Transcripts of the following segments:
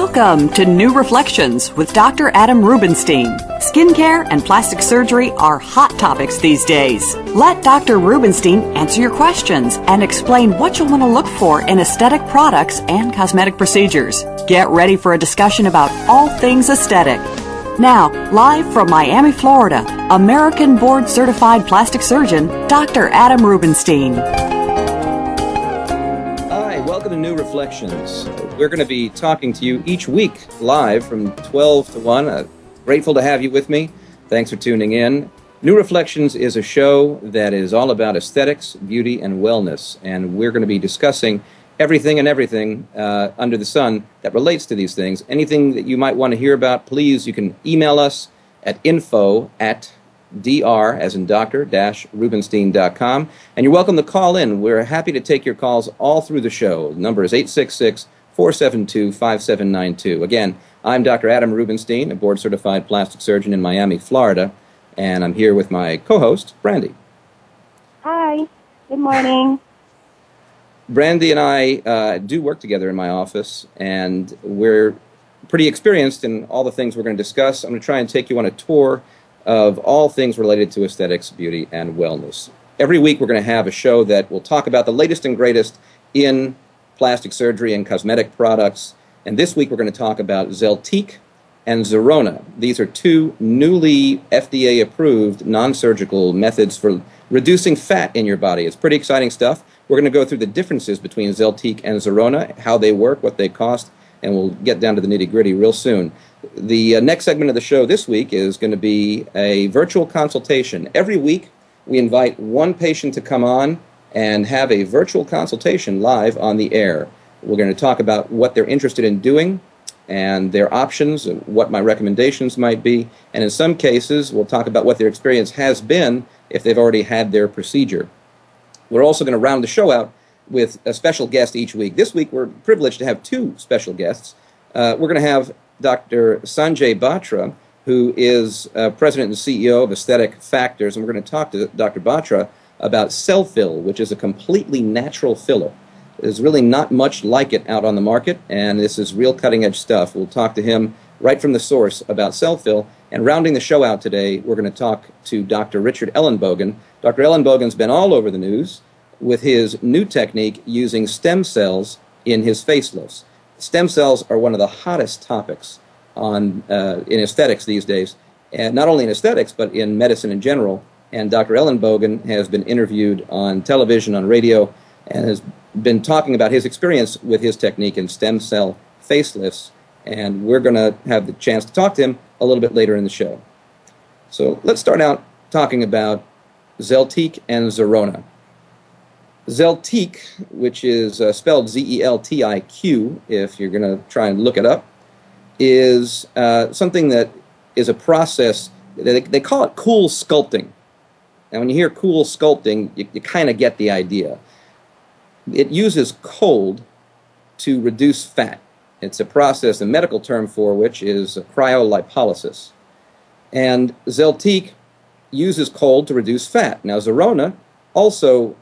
Welcome to New Reflections with Dr. Adam Rubinstein. Skincare and plastic surgery are hot topics these days. Let Dr. Rubinstein answer your questions and explain what you'll want to look for in aesthetic products and cosmetic procedures. Get ready for a discussion about all things aesthetic. Now, live from Miami, Florida, American board certified plastic surgeon, Dr. Adam Rubinstein. To New Reflections. We're going to be talking to you each week live from 12 to 1. Uh, grateful to have you with me. Thanks for tuning in. New Reflections is a show that is all about aesthetics, beauty, and wellness, and we're going to be discussing everything and everything uh, under the sun that relates to these things. Anything that you might want to hear about, please, you can email us at info at dr as in doctor dash rubinstein.com and you're welcome to call in we're happy to take your calls all through the show the number is 866 472 5792. Again, I'm Dr. Adam Rubinstein, a board certified plastic surgeon in Miami, Florida, and I'm here with my co host, Brandy. Hi, good morning. Brandy and I uh, do work together in my office, and we're pretty experienced in all the things we're going to discuss. I'm going to try and take you on a tour of all things related to aesthetics, beauty, and wellness. Every week, we're going to have a show that will talk about the latest and greatest in plastic surgery and cosmetic products. And this week we're going to talk about Zeltiq and Zerona. These are two newly FDA approved non surgical methods for reducing fat in your body. It's pretty exciting stuff. We're going to go through the differences between Zeltiq and Zerona, how they work, what they cost, and we'll get down to the nitty gritty real soon. The uh, next segment of the show this week is going to be a virtual consultation. Every week, we invite one patient to come on and have a virtual consultation live on the air. We're going to talk about what they're interested in doing and their options, what my recommendations might be, and in some cases, we'll talk about what their experience has been if they've already had their procedure. We're also going to round the show out with a special guest each week. This week, we're privileged to have two special guests. Uh, we're going to have Dr. Sanjay Batra, who is uh, president and CEO of Aesthetic Factors, and we're going to talk to Dr. Batra about Selphyl, which is a completely natural filler. There's really not much like it out on the market, and this is real cutting edge stuff. We'll talk to him right from the source about Selphyl. And rounding the show out today, we're going to talk to Dr. Richard Ellenbogen. Dr. Ellenbogen's been all over the news with his new technique using stem cells in his facelifts. Stem cells are one of the hottest topics on, uh, in aesthetics these days, and not only in aesthetics, but in medicine in general. And Dr. Ellenbogen has been interviewed on television, on radio, and has been talking about his experience with his technique in stem cell facelifts. And we're going to have the chance to talk to him a little bit later in the show. So let's start out talking about Zeltiq and Zerona. Zeltiq, which is uh, spelled Z E L T I Q, if you're going to try and look it up, is uh, something that is a process, they, they call it cool sculpting. Now, when you hear cool sculpting, you, you kind of get the idea. It uses cold to reduce fat. It's a process, the medical term for which is cryolipolysis. And Zeltiq uses cold to reduce fat. Now, Zerona also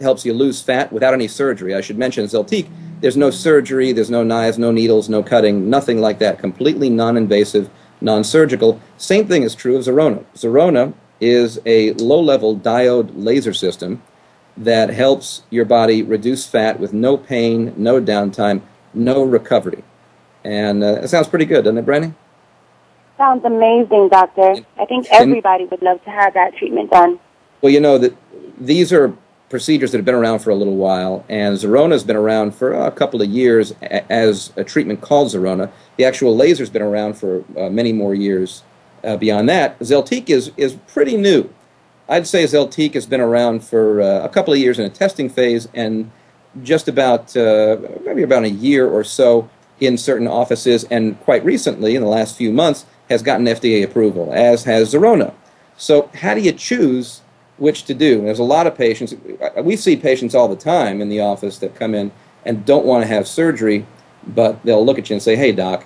helps you lose fat without any surgery. I should mention Zeltiq, there's no surgery, there's no knives, no needles, no cutting, nothing like that. Completely non invasive, non surgical. Same thing is true of Zerona. Zerona is a low level diode laser system that helps your body reduce fat with no pain, no downtime, no recovery. And uh, it sounds pretty good, doesn't it, Brandy? Sounds amazing, doctor. I think everybody would love to have that treatment done. Well, you know that these are procedures that have been around for a little while, and Zerona has been around for a couple of years as a treatment called Zerona. The actual laser's been around for uh, many more years uh, beyond that. Zeltiq is, is pretty new. I'd say Zeltiq has been around for uh, a couple of years in a testing phase and just about uh, maybe about a year or so in certain offices, and quite recently, in the last few months, has gotten FDA approval, as has Zerona. So, how do you choose which to do? There's a lot of patients. We see patients all the time in the office that come in and don't want to have surgery, but they'll look at you and say, "Hey, doc,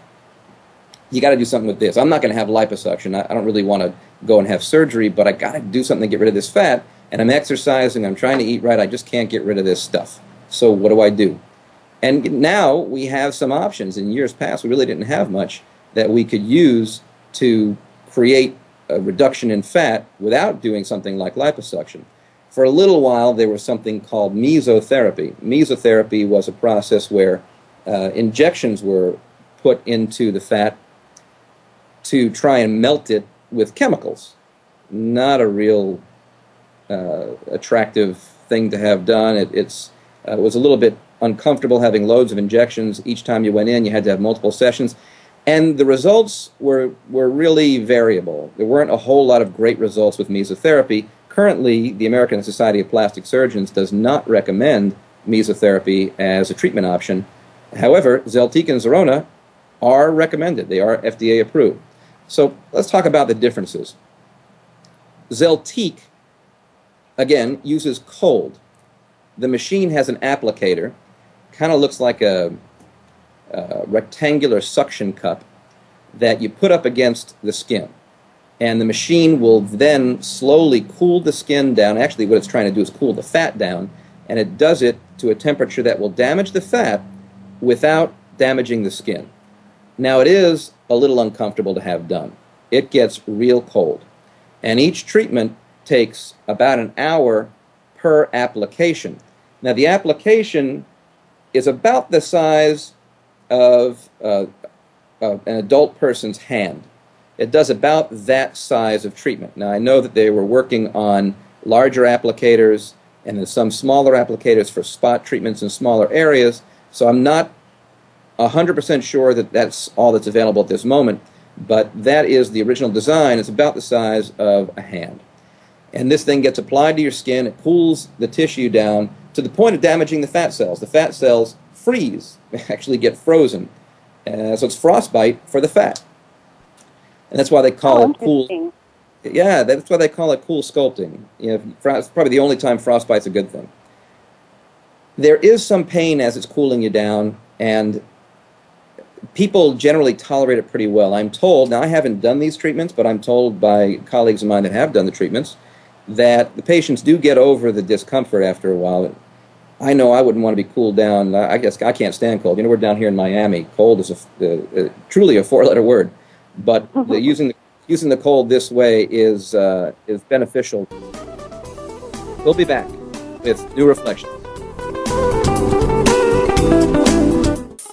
you got to do something with this. I'm not going to have liposuction. I, I don't really want to go and have surgery, but I got to do something to get rid of this fat. And I'm exercising. I'm trying to eat right. I just can't get rid of this stuff. So what do I do? And now we have some options. In years past, we really didn't have much that we could use to create a reduction in fat without doing something like liposuction. For a little while, there was something called mesotherapy. Mesotherapy was a process where uh, injections were put into the fat to try and melt it with chemicals. Not a real uh, attractive thing to have done. It it's, uh, was a little bit uncomfortable having loads of injections. Each time you went in, you had to have multiple sessions. And the results were, were really variable. There weren't a whole lot of great results with mesotherapy. Currently, the American Society of Plastic Surgeons does not recommend mesotherapy as a treatment option. However, Zeltiq and Zerona are recommended. They are FDA approved. So let's talk about the differences. Zeltiq, again, uses cold. The machine has an applicator, kind of looks like a, a, rectangular suction cup that you put up against the skin. And the machine will then slowly cool the skin down. Actually, what it's trying to do is cool the fat down, and it does it to a temperature that will damage the fat without damaging the skin. Now, it is a little uncomfortable to have done. It gets real cold. And each treatment takes about an hour per application. Now, the application is about the size of, uh, an adult person's hand. It does about that size of treatment. Now, I know that they were working on larger applicators and there's some smaller applicators for spot treatments in smaller areas, so I'm not 100% sure that that's all that's available at this moment, but that is the original design. It's about the size of a hand. And this thing gets applied to your skin, it cools the tissue down to the point of damaging the fat cells. The fat cells freeze, actually get frozen. Uh, so it's frostbite for the fat. And that's why they call oh, it cool. Yeah, that's why they call it cool sculpting. You know, it's probably the only time frostbite's a good thing. There is some pain as it's cooling you down, and people generally tolerate it pretty well. I'm told, now I haven't done these treatments, but I'm told by colleagues of mine that have done the treatments that the patients do get over the discomfort after a while. I know I wouldn't want to be cooled down. I guess I can't stand cold. You know, we're down here in Miami. Cold is a, uh, uh, truly a four-letter word, but the, using the, using the cold this way is uh, is beneficial. We'll be back with new reflections.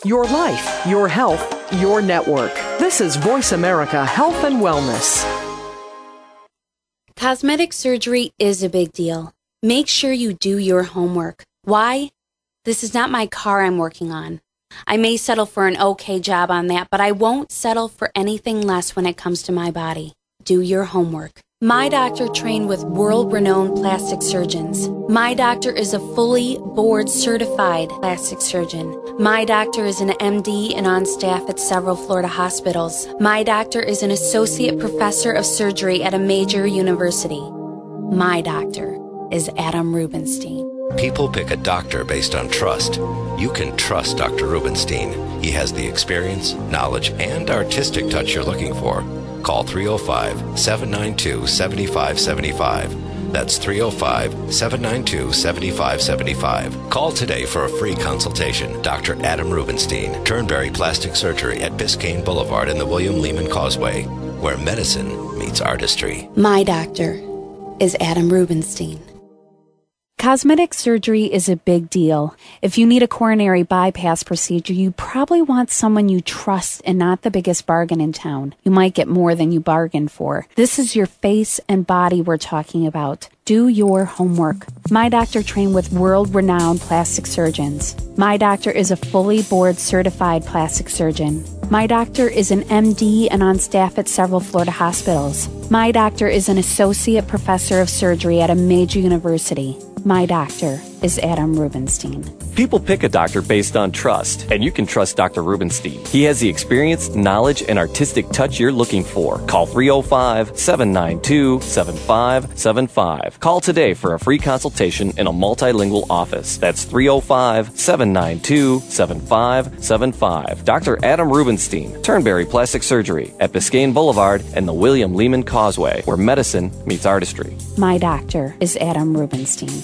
Your life, your health, your network. This is Voice America Health and Wellness. Cosmetic surgery is a big deal. Make sure you do your homework. Why? This is not my car I'm working on. I may settle for an okay job on that, but I won't settle for anything less when it comes to my body. Do your homework. My doctor trained with world renowned plastic surgeons. My doctor is a fully board certified plastic surgeon. My doctor is an MD and on staff at several Florida hospitals. My doctor is an associate professor of surgery at a major university. My doctor is Adam Rubinstein. People pick a doctor based on trust. You can trust Dr. Rubinstein. He has the experience, knowledge, and artistic touch you're looking for. Call 305 792 7575. That's 305 792 7575. Call today for a free consultation. Dr. Adam Rubinstein, Turnberry Plastic Surgery at Biscayne Boulevard in the William Lehman Causeway, where medicine meets artistry. My doctor is Adam Rubinstein. Cosmetic surgery is a big deal. If you need a coronary bypass procedure, you probably want someone you trust and not the biggest bargain in town. You might get more than you bargained for. This is your face and body we're talking about. do your homework. My doctor trained with world renowned plastic surgeons. My doctor is a fully board certified plastic surgeon. My doctor is an MD and on staff at several Florida hospitals. My doctor is an associate professor of surgery at a major university. My doctor is Adam Rubinstein. People pick a doctor based on trust, and you can trust Dr. Rubinstein. He has the experience, knowledge, and artistic touch you're looking for. Call 305 792 7575. Call today for a free consultation in a multilingual office. That's 305 792 7575. Dr. Adam Rubinstein, Turnberry Plastic Surgery at Biscayne Boulevard and the William Lehman Causeway, where medicine meets artistry. My doctor is Adam Rubinstein.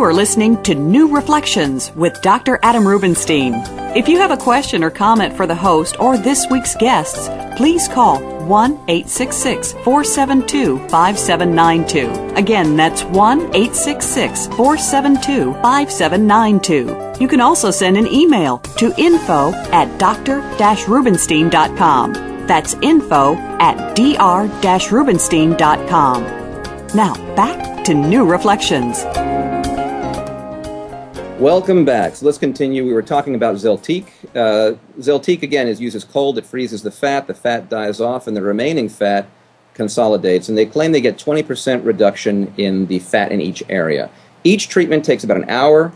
You are listening to New Reflections with Dr. Adam Rubinstein. If you have a question or comment for the host or this week's guests, please call 1 866 472 5792. Again, that's 1 866 472 5792. You can also send an email to info at dr rubinstein.com. That's info at dr rubinstein.com. Now, back to New Reflections. Welcome back. So let's continue. We were talking about Zeltiq. Uh, again, is used as cold. It freezes the fat. The fat dies off, and the remaining fat consolidates. And they claim they get 20% reduction in the fat in each area. Each treatment takes about an hour.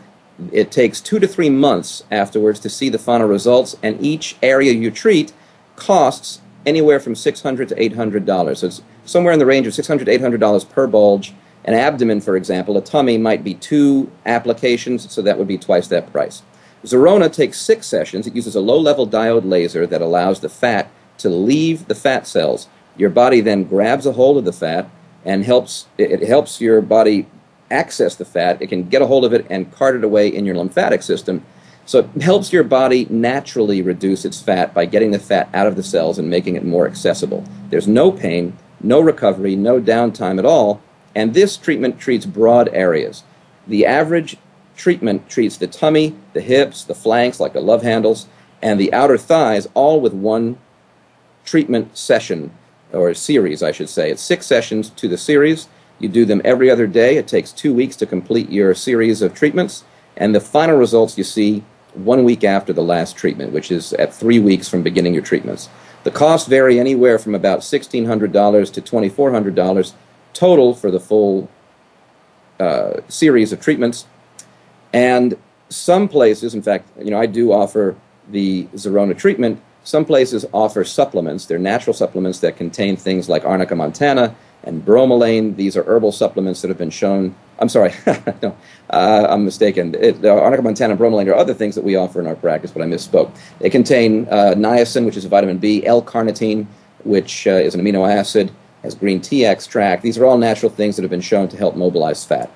It takes two to three months afterwards to see the final results, and each area you treat costs anywhere from 600 to $800. So it's somewhere in the range of 600 to $800 per bulge an abdomen, for example, a tummy might be two applications, so that would be twice that price. Zerona takes six sessions. It uses a low level diode laser that allows the fat to leave the fat cells. Your body then grabs a hold of the fat and helps it helps your body access the fat. It can get a hold of it and cart it away in your lymphatic system. So it helps your body naturally reduce its fat by getting the fat out of the cells and making it more accessible. There's no pain, no recovery, no downtime at all and this treatment treats broad areas. The average treatment treats the tummy, the hips, the flanks, like the love handles, and the outer thighs, all with one treatment session, or series, I should say. It's six sessions to the series. You do them every other day. It takes two weeks to complete your series of treatments, and the final results you see one week after the last treatment, which is at three weeks from beginning your treatments. The costs vary anywhere from about $1,600 to $2,400 total for the full uh, series of treatments. And some places, in fact, you know, I do offer the Zerona treatment. Some places offer supplements. They're natural supplements that contain things like Arnica montana and bromelain. These are herbal supplements that have been shown. I'm sorry, no, uh, I'm mistaken. It, Arnica montana and bromelain are other things that we offer in our practice, but I misspoke. They contain uh, niacin, which is a vitamin B, L-carnitine, which uh, is an amino acid, has green tea extract. These are all natural things that have been shown to help mobilize fat.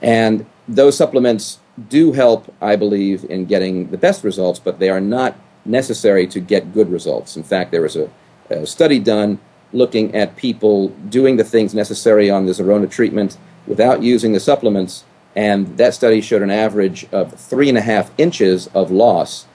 And those supplements do help, I believe, in getting the best results, but they are not necessary to get good results. In fact, there was a, a study done looking at people doing the things necessary on the Zerona treatment without using the supplements, and that study showed an average of three and a half inches of loss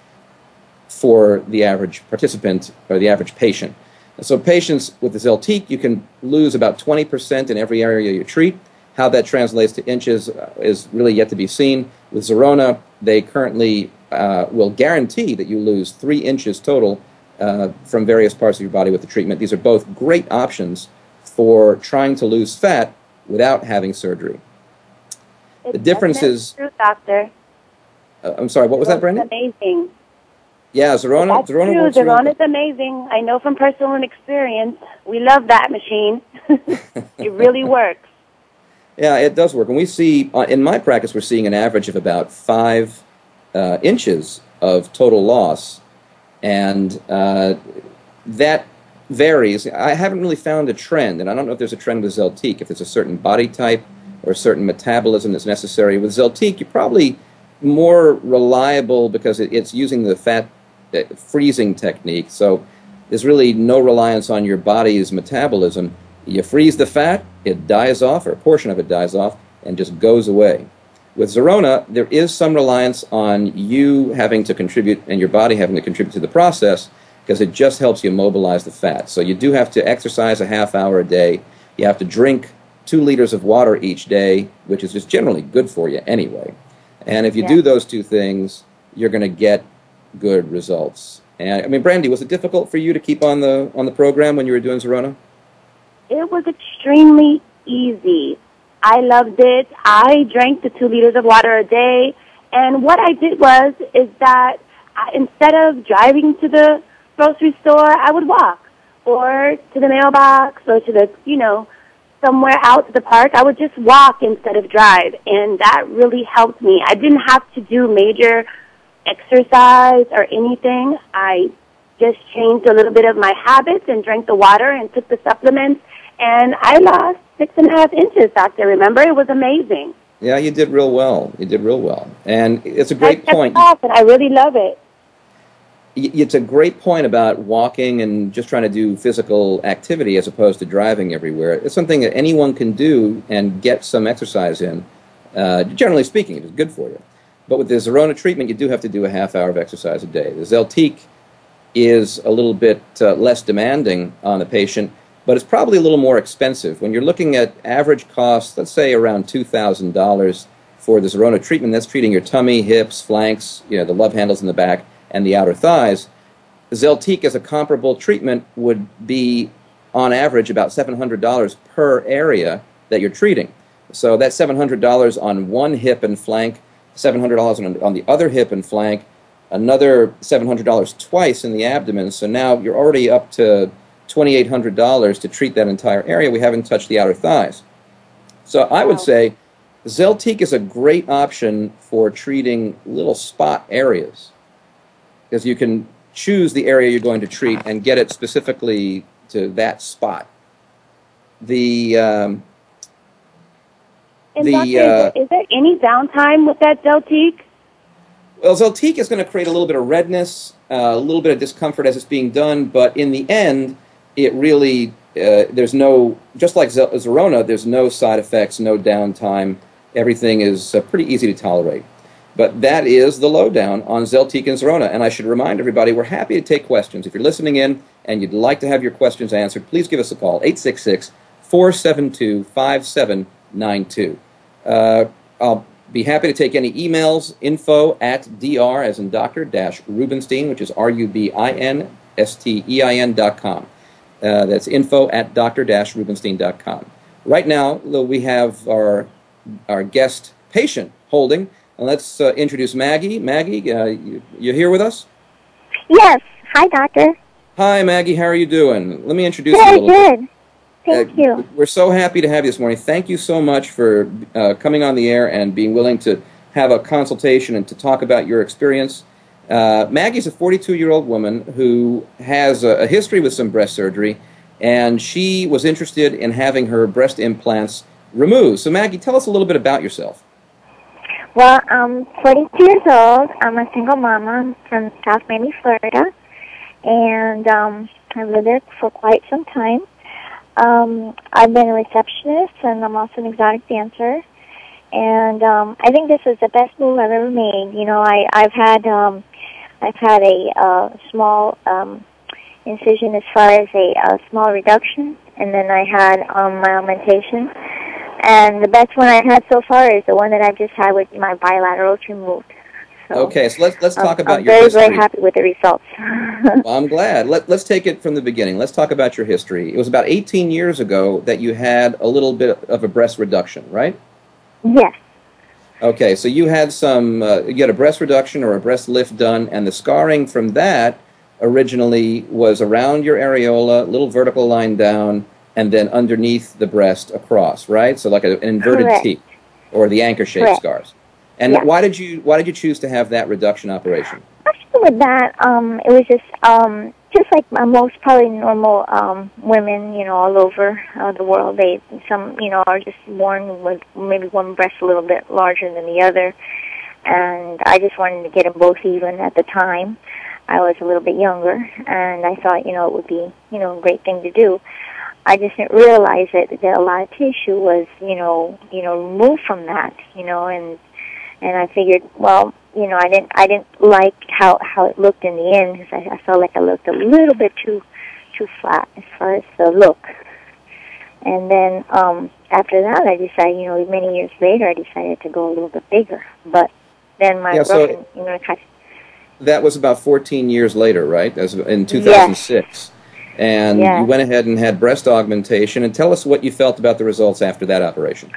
for the average participant or the average patient. So patients with the Zeltiq, you can lose about 20% in every area you treat. How that translates to inches uh, is really yet to be seen. With Zerona, they currently uh, will guarantee that you lose three inches total uh, from various parts of your body with the treatment. These are both great options for trying to lose fat without having surgery. The difference is. True, doctor. Uh, I'm sorry, what was that, Brandon? Amazing. Yeah, Zerona. That's Zerona true. really Zerona's amazing. I know from personal experience. We love that machine. it really works. Yeah, it does work. And we see, uh, in my practice, we're seeing an average of about five uh, inches of total loss. And uh, that varies. I haven't really found a trend, and I don't know if there's a trend with Zeltiq, if there's a certain body type or a certain metabolism that's necessary. With Zeltiq, you're probably more reliable because it, it's using the fat Uh, freezing technique. So there's really no reliance on your body's metabolism. You freeze the fat, it dies off, or a portion of it dies off, and just goes away. With Zerona, there is some reliance on you having to contribute and your body having to contribute to the process because it just helps you mobilize the fat. So you do have to exercise a half hour a day. You have to drink two liters of water each day, which is just generally good for you anyway. And if you Yeah. do those two things, you're going to get good results. And I mean, Brandy, was it difficult for you to keep on the on the program when you were doing Zerona? It was extremely easy. I loved it. I drank the two liters of water a day. And what I did was, is that I, instead of driving to the grocery store, I would walk. Or to the mailbox, or to the, you know, somewhere out to the park. I would just walk instead of drive. And that really helped me. I didn't have to do major exercise or anything. I just changed a little bit of my habits and drank the water and took the supplements. And I lost six and a half inches, Doctor. Remember? It was amazing. Yeah, you did real well. You did real well. And it's a great I point. off, and I really love it. It's a great point about walking and just trying to do physical activity as opposed to driving everywhere. It's something that anyone can do and get some exercise in. Uh, generally speaking, it is good for you. But with the Zerona treatment, you do have to do a half hour of exercise a day. The Zeltiq is a little bit uh, less demanding on the patient, but it's probably a little more expensive. When you're looking at average costs, let's say around $2,000 for the Zerona treatment, that's treating your tummy, hips, flanks, you know, the love handles in the back, and the outer thighs. Zeltiq as a comparable treatment would be on average about $700 per area that you're treating. So that's $700 on one hip and flank, $700 on, on the other hip and flank, another $700 twice in the abdomen. So now you're already up to $2,800 to treat that entire area. We haven't touched the outer thighs. So I would Wow. say Zeltiq is a great option for treating little spot areas because you can choose the area you're going to treat and get it specifically to that spot. The um, And The, Doctor, is, uh, there, is there any downtime with that Zeltiq? Well, Zeltiq is going to create a little bit of redness, uh, a little bit of discomfort as it's being done, but in the end, it really uh, there's no just like Zerona, there's no side effects, no downtime. Everything is uh, pretty easy to tolerate. But that is the lowdown on Zeltiq and Zerona. And I should remind everybody, we're happy to take questions. If you're listening in and you'd like to have your questions answered, please give us a call, 866 472 5792. Uh, I'll be happy to take any emails, info at dr, as in Dr. dash Rubinstein, which is R U B I N S T E I N dot com. Uh, that's info at dr dash Rubinstein dot com. Right now, we have our, our guest patient holding. And let's uh, introduce Maggie. Maggie, uh, you, you here with us? Yes. Hi, doctor. Hi, Maggie. How are you doing? Let me introduce you a Very little bit. Thank Uh, you. We're so happy to have you this morning. Thank you so much for uh, coming on the air and being willing to have a consultation and to talk about your experience. Uh, Maggie's a 42 year old woman who has a, a history with some breast surgery, and she was interested in having her breast implants removed. So, Maggie, tell us a little bit about yourself. Well, I'm 42 years old. I'm a single mama from South Miami, Florida, and um, I've lived there for quite some time. Um, I've been a receptionist, and I'm also an exotic dancer. And um, I think this is the best move I've ever made. You know, I I've had um, I've had a uh, small um, incision as far as a, a small reduction, and then I had um, my augmentation. And the best one I've had so far is the one that I've just had with my bilaterals removed. So Okay, so let's, let's talk I'm, about I'm your very, history. very happy with the results. Well, I'm glad. Let, let's take it from the beginning. Let's talk about your history. It was about 18 years ago that you had a little bit of a breast reduction, right? yes, Okay, so you had some, uh, you had a breast reduction or a breast lift done, and the scarring from that originally was around your areola, little vertical line down, and then underneath the breast across, right? So like a, an inverted Correct. T, or the anchor-shaped Correct. scars. And Yeah. why did you why did you choose to have that reduction operation? actually with that, um, it was just um, just like uh, most probably normal um, women, you know, all over uh, the world. They some you know are just born with maybe one breast a little bit larger than the other, and I just wanted to get them both even at the time. I was a little bit younger, and I thought you know it would be you know a great thing to do. I just didn't realize that that a lot of tissue was, you know, you know, removed from that, you know, and and I figured, well, you know, I didn't I didn't like how how it looked in the end because I, I felt like I looked a little bit too too flat as far as the look. And then um after that, I decided, you know, many years later, I decided to go a little bit bigger. But then my Yeah, so- you know, kind That was about 14 years later, right? That was in 2006. And Yes. you went ahead and had breast augmentation. And tell us what you felt about the results after that operation.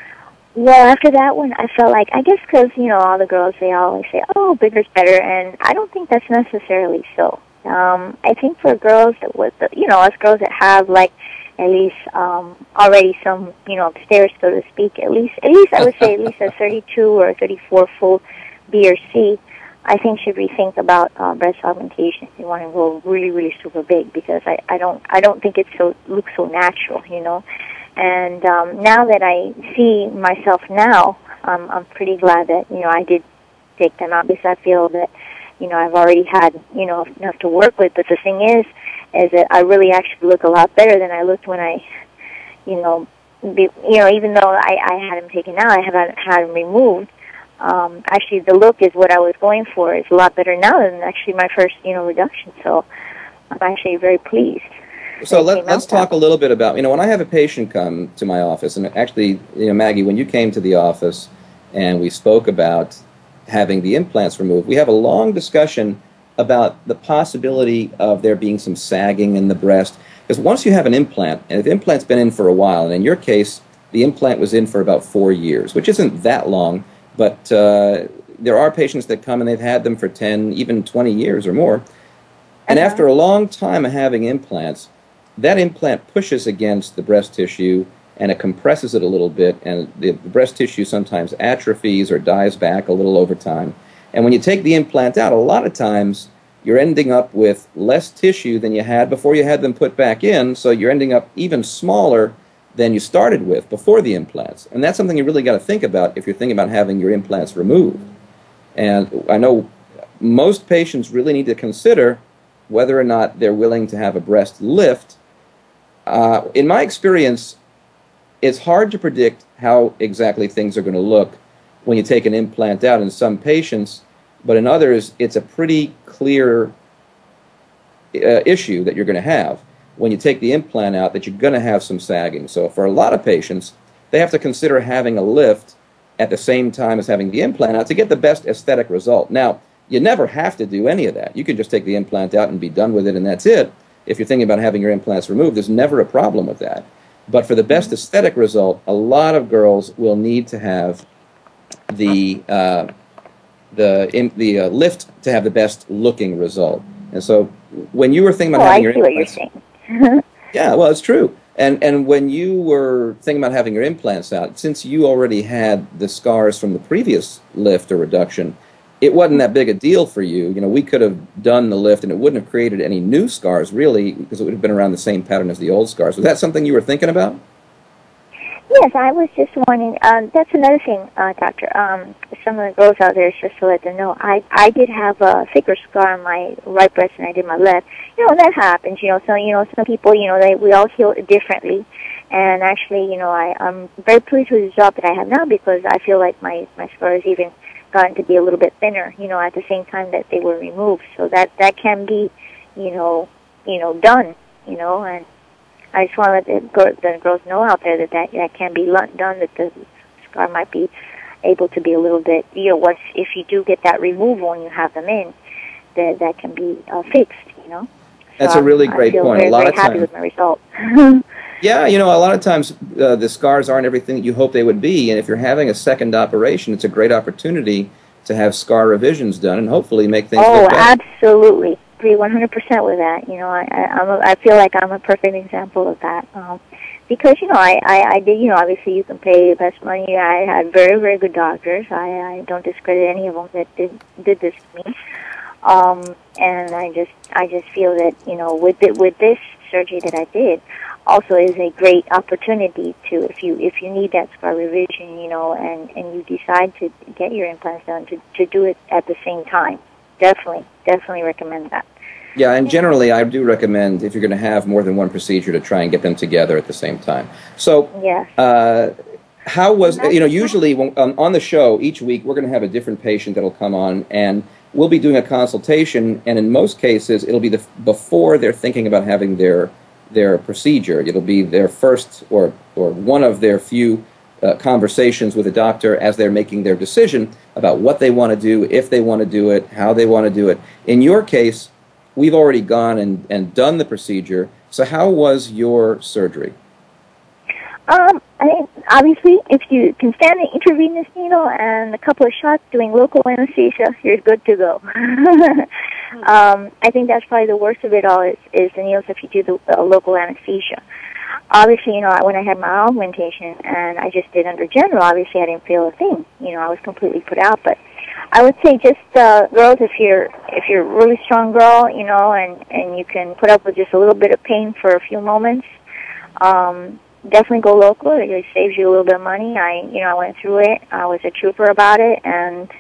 Well, after that one, I felt like I guess because you know all the girls they always say, "Oh, bigger's better," and I don't think that's necessarily so. Um, I think for girls that with the, you know us girls that have like at least um, already some you know upstairs so to speak, at least at least I would say at least a 32 or 34 full B or C. I think should rethink about uh, breast augmentation if you want to go really really super big because I I don't I don't think it so looks so natural you know. And um, now that I see myself now, um, I'm pretty glad that you know I did take them out because I feel that you know I've already had you know enough to work with. But the thing is, is that I really actually look a lot better than I looked when I, you know, be, you know even though I, I had them taken out, I haven't had them removed. Um, actually, the look is what I was going for. It's a lot better now than actually my first you know reduction. So I'm actually very pleased. So let, let's talk a little bit about, you know, when I have a patient come to my office, and actually, you know, Maggie, when you came to the office and we spoke about having the implants removed, we have a long discussion about the possibility of there being some sagging in the breast. Because once you have an implant, and if the implant's been in for a while, and in your case, the implant was in for about four years, which isn't that long, but uh, there are patients that come and they've had them for 10, even 20 years or more. And after a long time of having implants, that implant pushes against the breast tissue and it compresses it a little bit, and the, breast tissue sometimes atrophies or dies back a little over time. And when you take the implant out, a lot of times you're ending up with less tissue than you had before you had them put back in, so you're ending up even smaller than you started with before the implants. And that's something you really got to think about if you're thinking about having your implants removed. And I know most patients really need to consider whether or not they're willing to have a breast lift. Uh, in my experience, it's hard to predict how exactly things are going to look when you take an implant out in some patients, but in others, it's a pretty clear uh, issue that you're going to have when you take the implant out that you're going to have some sagging. So for a lot of patients, they have to consider having a lift at the same time as having the implant out to get the best aesthetic result. Now, you never have to do any of that. You can just take the implant out and be done with it, and that's it. If you're thinking about having your implants removed, there's never a problem with that. But for the best aesthetic result, a lot of girls will need to have the uh, the in, the uh, lift to have the best looking result. And so, when you were thinking about Oh, I having your what you're implants, yeah, well, it's true. And and when you were thinking about having your implants out, since you already had the scars from the previous lift or reduction, it wasn't that big a deal for you. You know, we could have done the lift, and it wouldn't have created any new scars really, because it would have been around the same pattern as the old scars. Was that something you were thinking about? Yes, I was just wondering. Um, that's another thing, uh, Doctor. Um, some of the girls out there, just to let them know, I I did have a thicker scar on my right breast than I did my left. You know that happens. You know, so you know some people, you know, they we all heal differently. And actually, you know, I I'm very pleased with the job that I have now because I feel like my my scars even gotten to be a little bit thinner. You know, at the same time that they were removed, so that that can be, you know, you know, done. You know, and I just want to let the, the girls know out there that, that that can be done. That the scar might be able to be a little bit, you know, once if you do get that removal and you have them in, that that can be uh, fixed. You know. That's a really I'm- great I feel point. Very, a lot very of happy times, with my result. yeah, you know, a lot of times uh, the scars aren't everything that you hope they would be, and if you're having a second operation, it's a great opportunity to have scar revisions done and hopefully make things oh, look better. absolutely. Agree 100% with that. You know, I, I, I'm a, I feel like I'm a perfect example of that. Um, because, you know, I, I, I did, you know, obviously you can pay the best money. I had very, very good doctors. I, I don't discredit any of them that did, did this to me. Um, and I just, I just feel that, you know, with it, with this surgery that I did, also is a great opportunity to, if you, if you need that scar revision, you know, and, and you decide to get your implants done, to, to do it at the same time definitely, definitely recommend that. Yeah, and generally, I do recommend if you're going to have more than one procedure to try and get them together at the same time. So, Yes. uh, how was you know usually when, um, on the show each week we're going to have a different patient that'll come on and we'll be doing a consultation and in most cases it'll be the before they're thinking about having their their procedure. It'll be their first or or one of their few uh, conversations with a doctor as they're making their decision about what they want to do if they want to do it how they want to do it. In your case we've already gone and, and done the procedure. So how was your surgery? Um, I mean, obviously, if you can stand the intravenous needle and a couple of shots doing local anesthesia, you're good to go. um, I think that's probably the worst of it all is, is the needles if you do the uh, local anesthesia. Obviously, you know, when I had my augmentation and I just did under general, obviously I didn't feel a thing. You know, I was completely put out. But I would say just uh, girls, if you're if you're a really strong girl, you know, and and you can put up with just a little bit of pain for a few moments. Um, definitely go local. It saves you a little bit of money. I, you know, I went through it. I was a trooper about it, and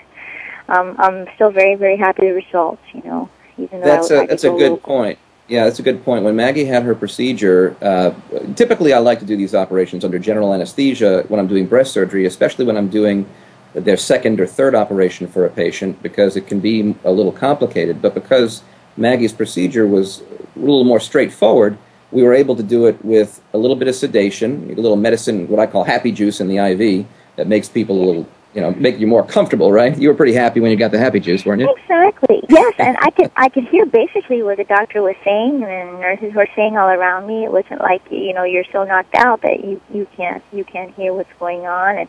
um, I'm still very, very happy with the results. You know, even though That's I, a I that's a go good local. point. Yeah, that's a good point. When Maggie had her procedure, uh, typically I like to do these operations under general anesthesia when I'm doing breast surgery, especially when I'm doing their second or third operation for a patient, because it can be a little complicated. But because Maggie's procedure was a little more straightforward, we were able to do it with a little bit of sedation, a little medicine, what I call happy juice in the IV, that makes people a little, you know, make you more comfortable, right? You were pretty happy when you got the happy juice, weren't you? Exactly. Yes, and I could I could hear basically what the doctor was saying, and the nurses were saying all around me. It wasn't like you know you're so knocked out that you you can't you can't hear what's going on. And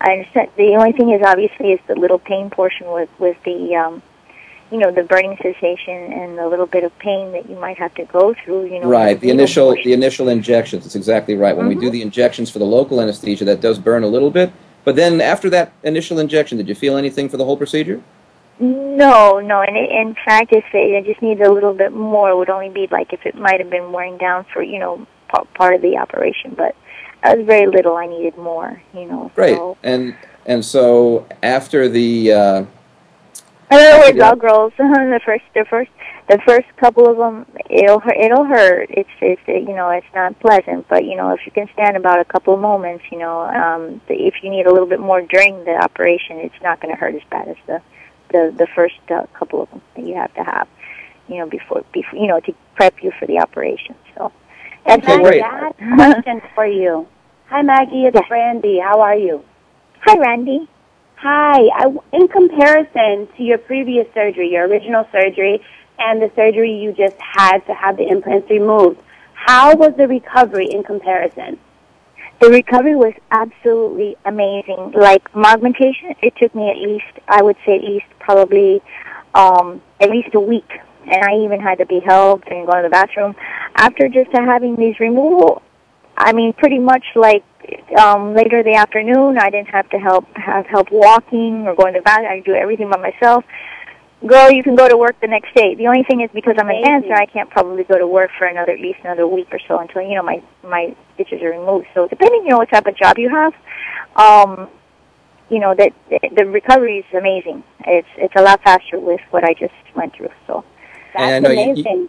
I understand. The only thing is obviously is the little pain portion with with the um, you know the burning sensation and the little bit of pain that you might have to go through. You know, Right, the initial the initial injections. That's exactly right. When we Mm-hmm. do the injections for the local anesthesia, that does burn a little bit. But then after that initial injection, did you feel anything for the whole procedure? No, no, and in fact, if it, it just needed a little bit more, it would only be like if it might have been wearing down for you know pa- part of the operation, but that was very little. I needed more, you know. Great. So, And and so after the uh, in other words, Yeah. all girls, the first, the first, the first couple of them, it'll hurt. It'll hurt. It's, it's, you know, it's not pleasant. But you know, if you can stand about a couple of moments, you know, um, the, if you need a little bit more during the operation, it's not going to hurt as bad as the, the, the first uh, couple of them that you have to have, you know, before, before, you know, to prep you for the operation. So that's Okay, a great. I had a question for you. Hi, Maggie. It's Yes. Brandy. How are you? Hi, Randy. Hi. I, in comparison to your previous surgery, your original surgery, and the surgery you just had to have the implants removed, how was the recovery in comparison? The recovery was absolutely amazing. Like augmentation, it took me at least, I would say at least probably um, at least a week. And I even had to be helped and go to the bathroom. After just having these removal, I mean, pretty much like um, later in the afternoon, I didn't have to help have help walking or going to the bathroom. I could do everything by myself. Girl, you can go to work the next day. The only thing is because I'm a dancer, I can't probably go to work for another at least another week or so until you know my my stitches are removed. So depending, you know, what type of job you have, um, you know that the recovery is amazing. It's it's a lot faster with what I just went through. So That's And I know you- you- amazing.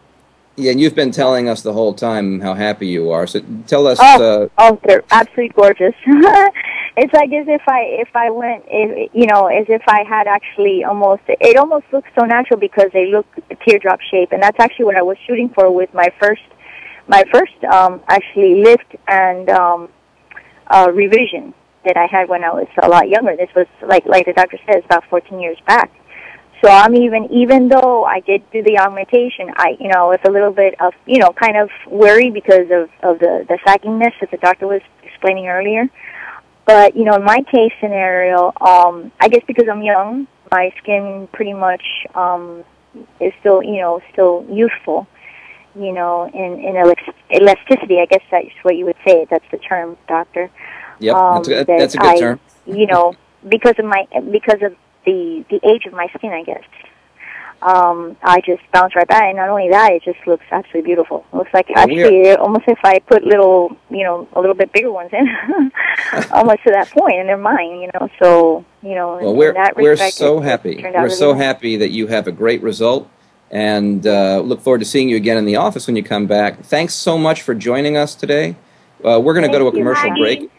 Yeah, and you've been telling us the whole time how happy you are. So tell us. Oh, Uh, oh, they're absolutely gorgeous. it's like as if I if I went, if, you know, as if I had actually almost. It almost looks so natural because they look teardrop shape, and that's actually what I was shooting for with my first, my first um, actually lift and um, uh, revision that I had when I was a lot younger. This was like like the doctor says about 14 years back. So I'm even even though I did do the augmentation, I you know with a little bit of you know kind of worry because of of the the saggingness that the doctor was explaining earlier. But you know, in my case scenario, um, I guess because I'm young, my skin pretty much um, is still you know still youthful. You know, in in elast- elasticity, I guess that's what you would say. That's the term, doctor yep, um, that's, a, that's a good I- term. you know, because of my because of the the age of my skin, I guess. Um, I just bounce right back, and not only that, it just looks absolutely beautiful. It looks like are- actually almost if I put little, you know, a little bit bigger ones in, almost to that point, and they're mine, you know. So you know, Well, we're that we're so it- it happy. out We're really so happy that you have a great result. and uh, look forward to seeing you again in the office when you come back. Thanks so much for joining us today. Uh, we're going to go to a commercial you, break.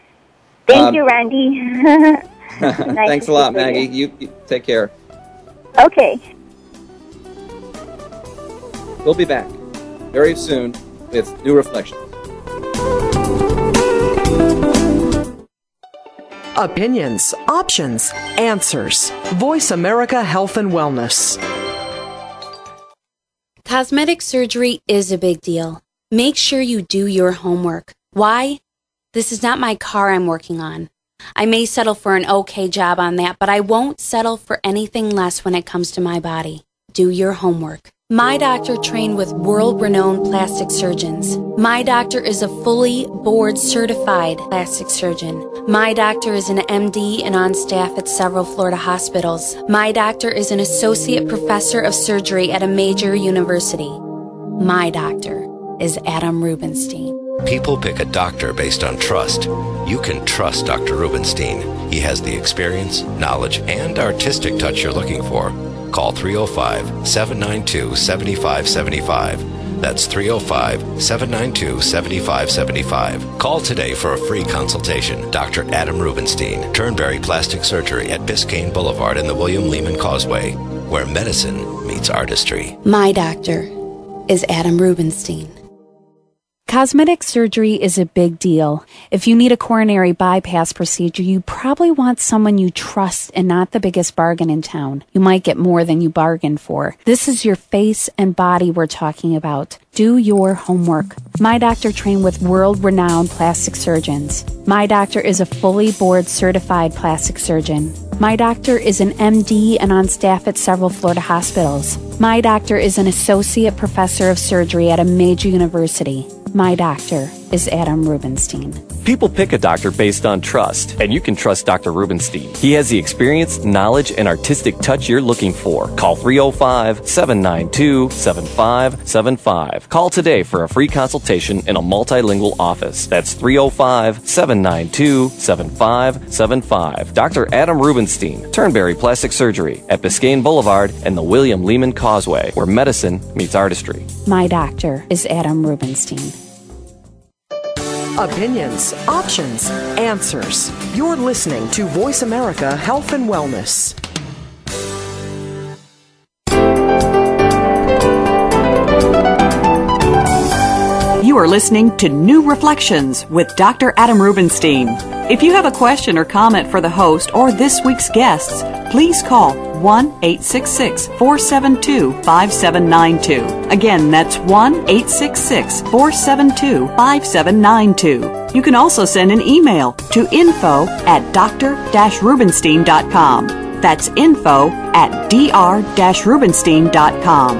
Thank Um, you, Randy. Nice Thanks a lot, Maggie. you. You, you take care. Okay. We'll be back very soon with new reflections. Opinions, options, answers. Voice America Health and Wellness. Cosmetic surgery is a big deal. Make sure you do your homework. Why? This is not my car I'm working on. I may settle for an okay job on that, but I won't settle for anything less when it comes to my body. Do your homework. My doctor trained with world renowned plastic surgeons. My doctor is a fully board certified plastic surgeon. My doctor is an MD and on staff at several Florida hospitals. My doctor is an associate professor of surgery at a major university. My doctor is Adam Rubinstein. People pick a doctor based on trust. You can trust Dr. Rubinstein. He has the experience, knowledge, and artistic touch you're looking for. Call 305 792 7575. That's 305 792 7575. Call today for a free consultation. Dr. Adam Rubinstein, Turnberry Plastic Surgery at Biscayne Boulevard in the William Lehman Causeway, where medicine meets artistry. My doctor is Adam Rubinstein. Cosmetic surgery is a big deal. If you need a coronary bypass procedure, you probably want someone you trust and not the biggest bargain in town. You might get more than you bargained for. This is your face and body we're talking about. Do your homework. My doctor trained with world renowned plastic surgeons. My doctor is a fully board certified plastic surgeon. My doctor is an MD and on staff at several Florida hospitals. My doctor is an associate professor of surgery at a major university. My doctor is Adam Rubinstein. People pick a doctor based on trust, and you can trust Dr. Rubinstein. He has the experience, knowledge, and artistic touch you're looking for. Call 305 792 7575. Call today for a free consultation in a multilingual office. That's 305 792 7575. Dr. Adam Rubinstein, Turnberry Plastic Surgery at Biscayne Boulevard and the William Lehman Causeway, where medicine meets artistry. My doctor is Adam Rubinstein. Opinions, options, answers. You're listening to Voice America Health and Wellness. You are listening to New Reflections with Dr. Adam Rubinstein. If you have a question or comment for the host or this week's guests, please call 1 866 472 5792. Again, that's 1 866 472 5792. You can also send an email to info at dr rubinstein.com. That's info at dr rubinstein.com.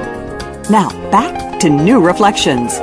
Now, back to New Reflections.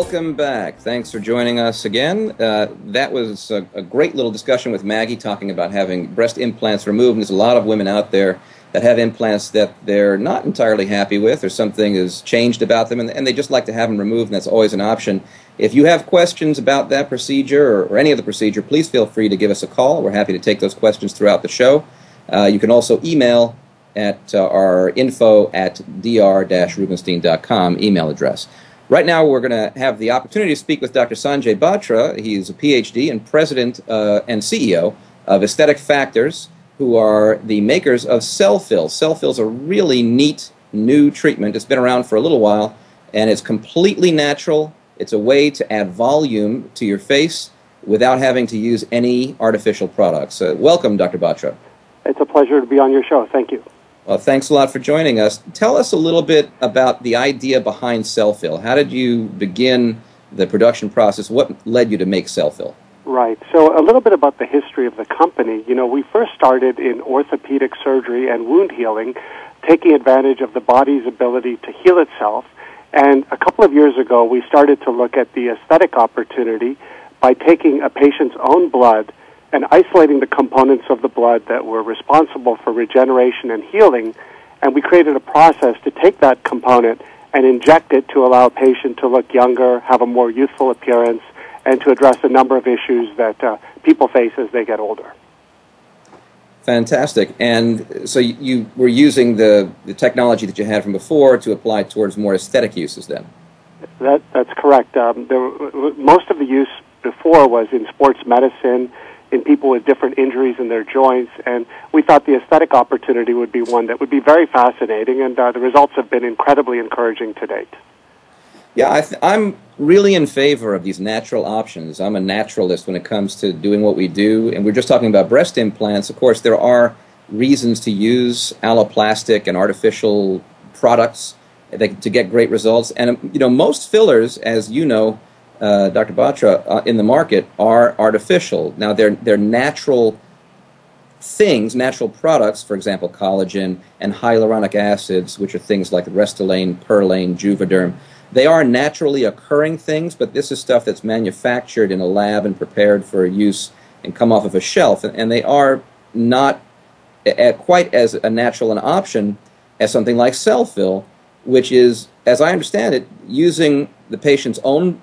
Welcome back. Thanks for joining us again. Uh, that was a, a great little discussion with Maggie talking about having breast implants removed. And there's a lot of women out there that have implants that they're not entirely happy with, or something has changed about them, and, and they just like to have them removed, and that's always an option. If you have questions about that procedure or, or any other procedure, please feel free to give us a call. We're happy to take those questions throughout the show. Uh, you can also email at uh, our info at dr-rubinstein.com email address. Right now, we're going to have the opportunity to speak with Dr. Sanjay Batra. He's a PhD and president uh, and CEO of Aesthetic Factors, who are the makers of cell Selphyl. Selphyl is a really neat new treatment. It's been around for a little while, and it's completely natural. It's a way to add volume to your face without having to use any artificial products. Uh, welcome, Dr. Batra. It's a pleasure to be on your show. Thank you. Well, thanks a lot for joining us. Tell us a little bit about the idea behind Selphyl. How did you begin the production process? What led you to make Selphyl? Right. So, a little bit about the history of the company. You know, we first started in orthopedic surgery and wound healing, taking advantage of the body's ability to heal itself. And a couple of years ago, we started to look at the aesthetic opportunity by taking a patient's own blood and isolating the components of the blood that were responsible for regeneration and healing. And we created a process to take that component and inject it to allow a patient to look younger, have a more youthful appearance, and to address a number of issues that uh, people face as they get older. Fantastic. And so you, were using the, the technology that you had from before to apply towards more aesthetic uses then? That, that's correct. Um, there, most of the use before was in sports medicine, in people with different injuries in their joints, and we thought the aesthetic opportunity would be one that would be very fascinating, and uh, the results have been incredibly encouraging to date. Yeah, I th- I'm really in favor of these natural options. I'm a naturalist when it comes to doing what we do, and we're just talking about breast implants. Of course, there are reasons to use alloplastic and artificial products to get great results. And you know, most fillers, as you know, uh, Dr. Batra, uh, in the market are artificial. Now, they're they're natural things, natural products. For example, collagen and hyaluronic acids, which are things like Restylane, Perlane, Juvederm they are naturally occurring things, but this is stuff that's manufactured in a lab and prepared for use and come off of a shelf. And they are not quite as a natural an option as something like Selphyl, which is, as I understand it, using the patient's own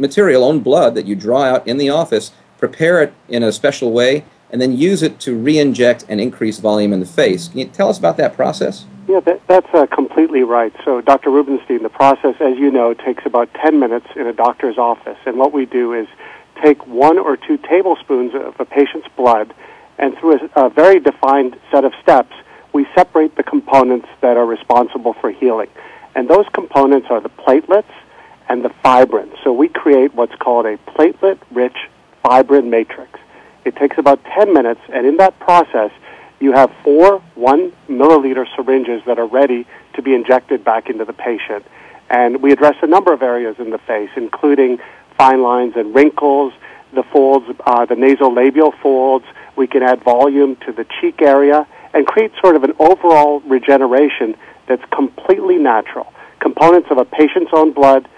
material, own blood that you draw out in the office, prepare it in a special way, and then use it to re inject and increase volume in the face. Can you tell us about that process? Yeah, that, that's uh, completely right. So, Dr. Rubinstein, the process, as you know, takes about 10 minutes in a doctor's office. And what we do is take one or two tablespoons of a patient's blood, and through a, a very defined set of steps, we separate the components that are responsible for healing. And those components are the platelets and the fibrin. So, we create what's called a platelet rich fibrin matrix. It takes about 10 minutes, and in that process, you have four one milliliter syringes that are ready to be injected back into the patient. And we address a number of areas in the face, including fine lines and wrinkles, the folds, uh, the nasolabial folds. We can add volume to the cheek area and create sort of an overall regeneration that's completely natural. Components of a patient's own blood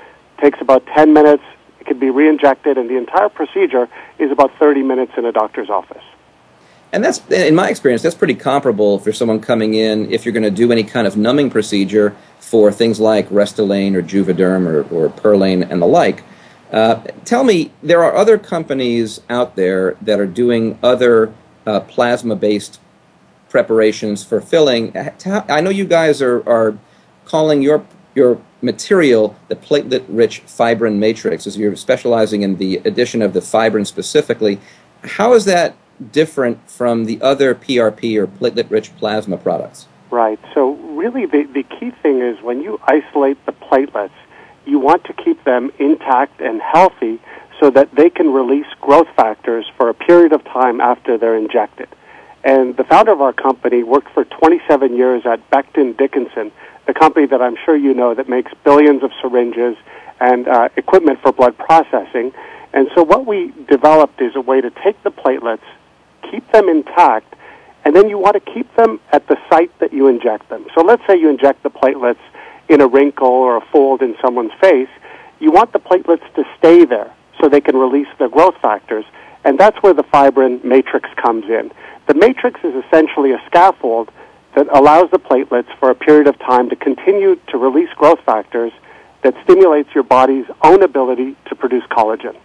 takes about 10 minutes. It can be re-injected, and the entire procedure is about 30 minutes in a doctor's office. And that's, in my experience, that's pretty comparable for someone coming in if you're going to do any kind of numbing procedure for things like Restylane or Juvederm or, or Perlane and the like. Uh, tell me, there are other companies out there that are doing other uh, plasma-based preparations for filling. I know you guys are, are calling your your material the platelet-rich fibrin matrix, as you're specializing in the addition of the fibrin specifically. How is that different from the other PRP or platelet rich plasma products? Right. So, really, the, the key thing is when you isolate the platelets, you want to keep them intact and healthy so that they can release growth factors for a period of time after they're injected. And the founder of our company worked for 27 years at Becton Dickinson, the company that I'm sure you know that makes billions of syringes and uh, equipment for blood processing. And so, what we developed is a way to take the platelets keep them intact, and then you want to keep them at the site that you inject them. So let's say you inject the platelets in a wrinkle or a fold in someone's face. You want the platelets to stay there so they can release their growth factors, and that's where the fibrin matrix comes in. The matrix is essentially a scaffold that allows the platelets for a period of time to continue to release growth factors that stimulates your body's own ability to produce collagen.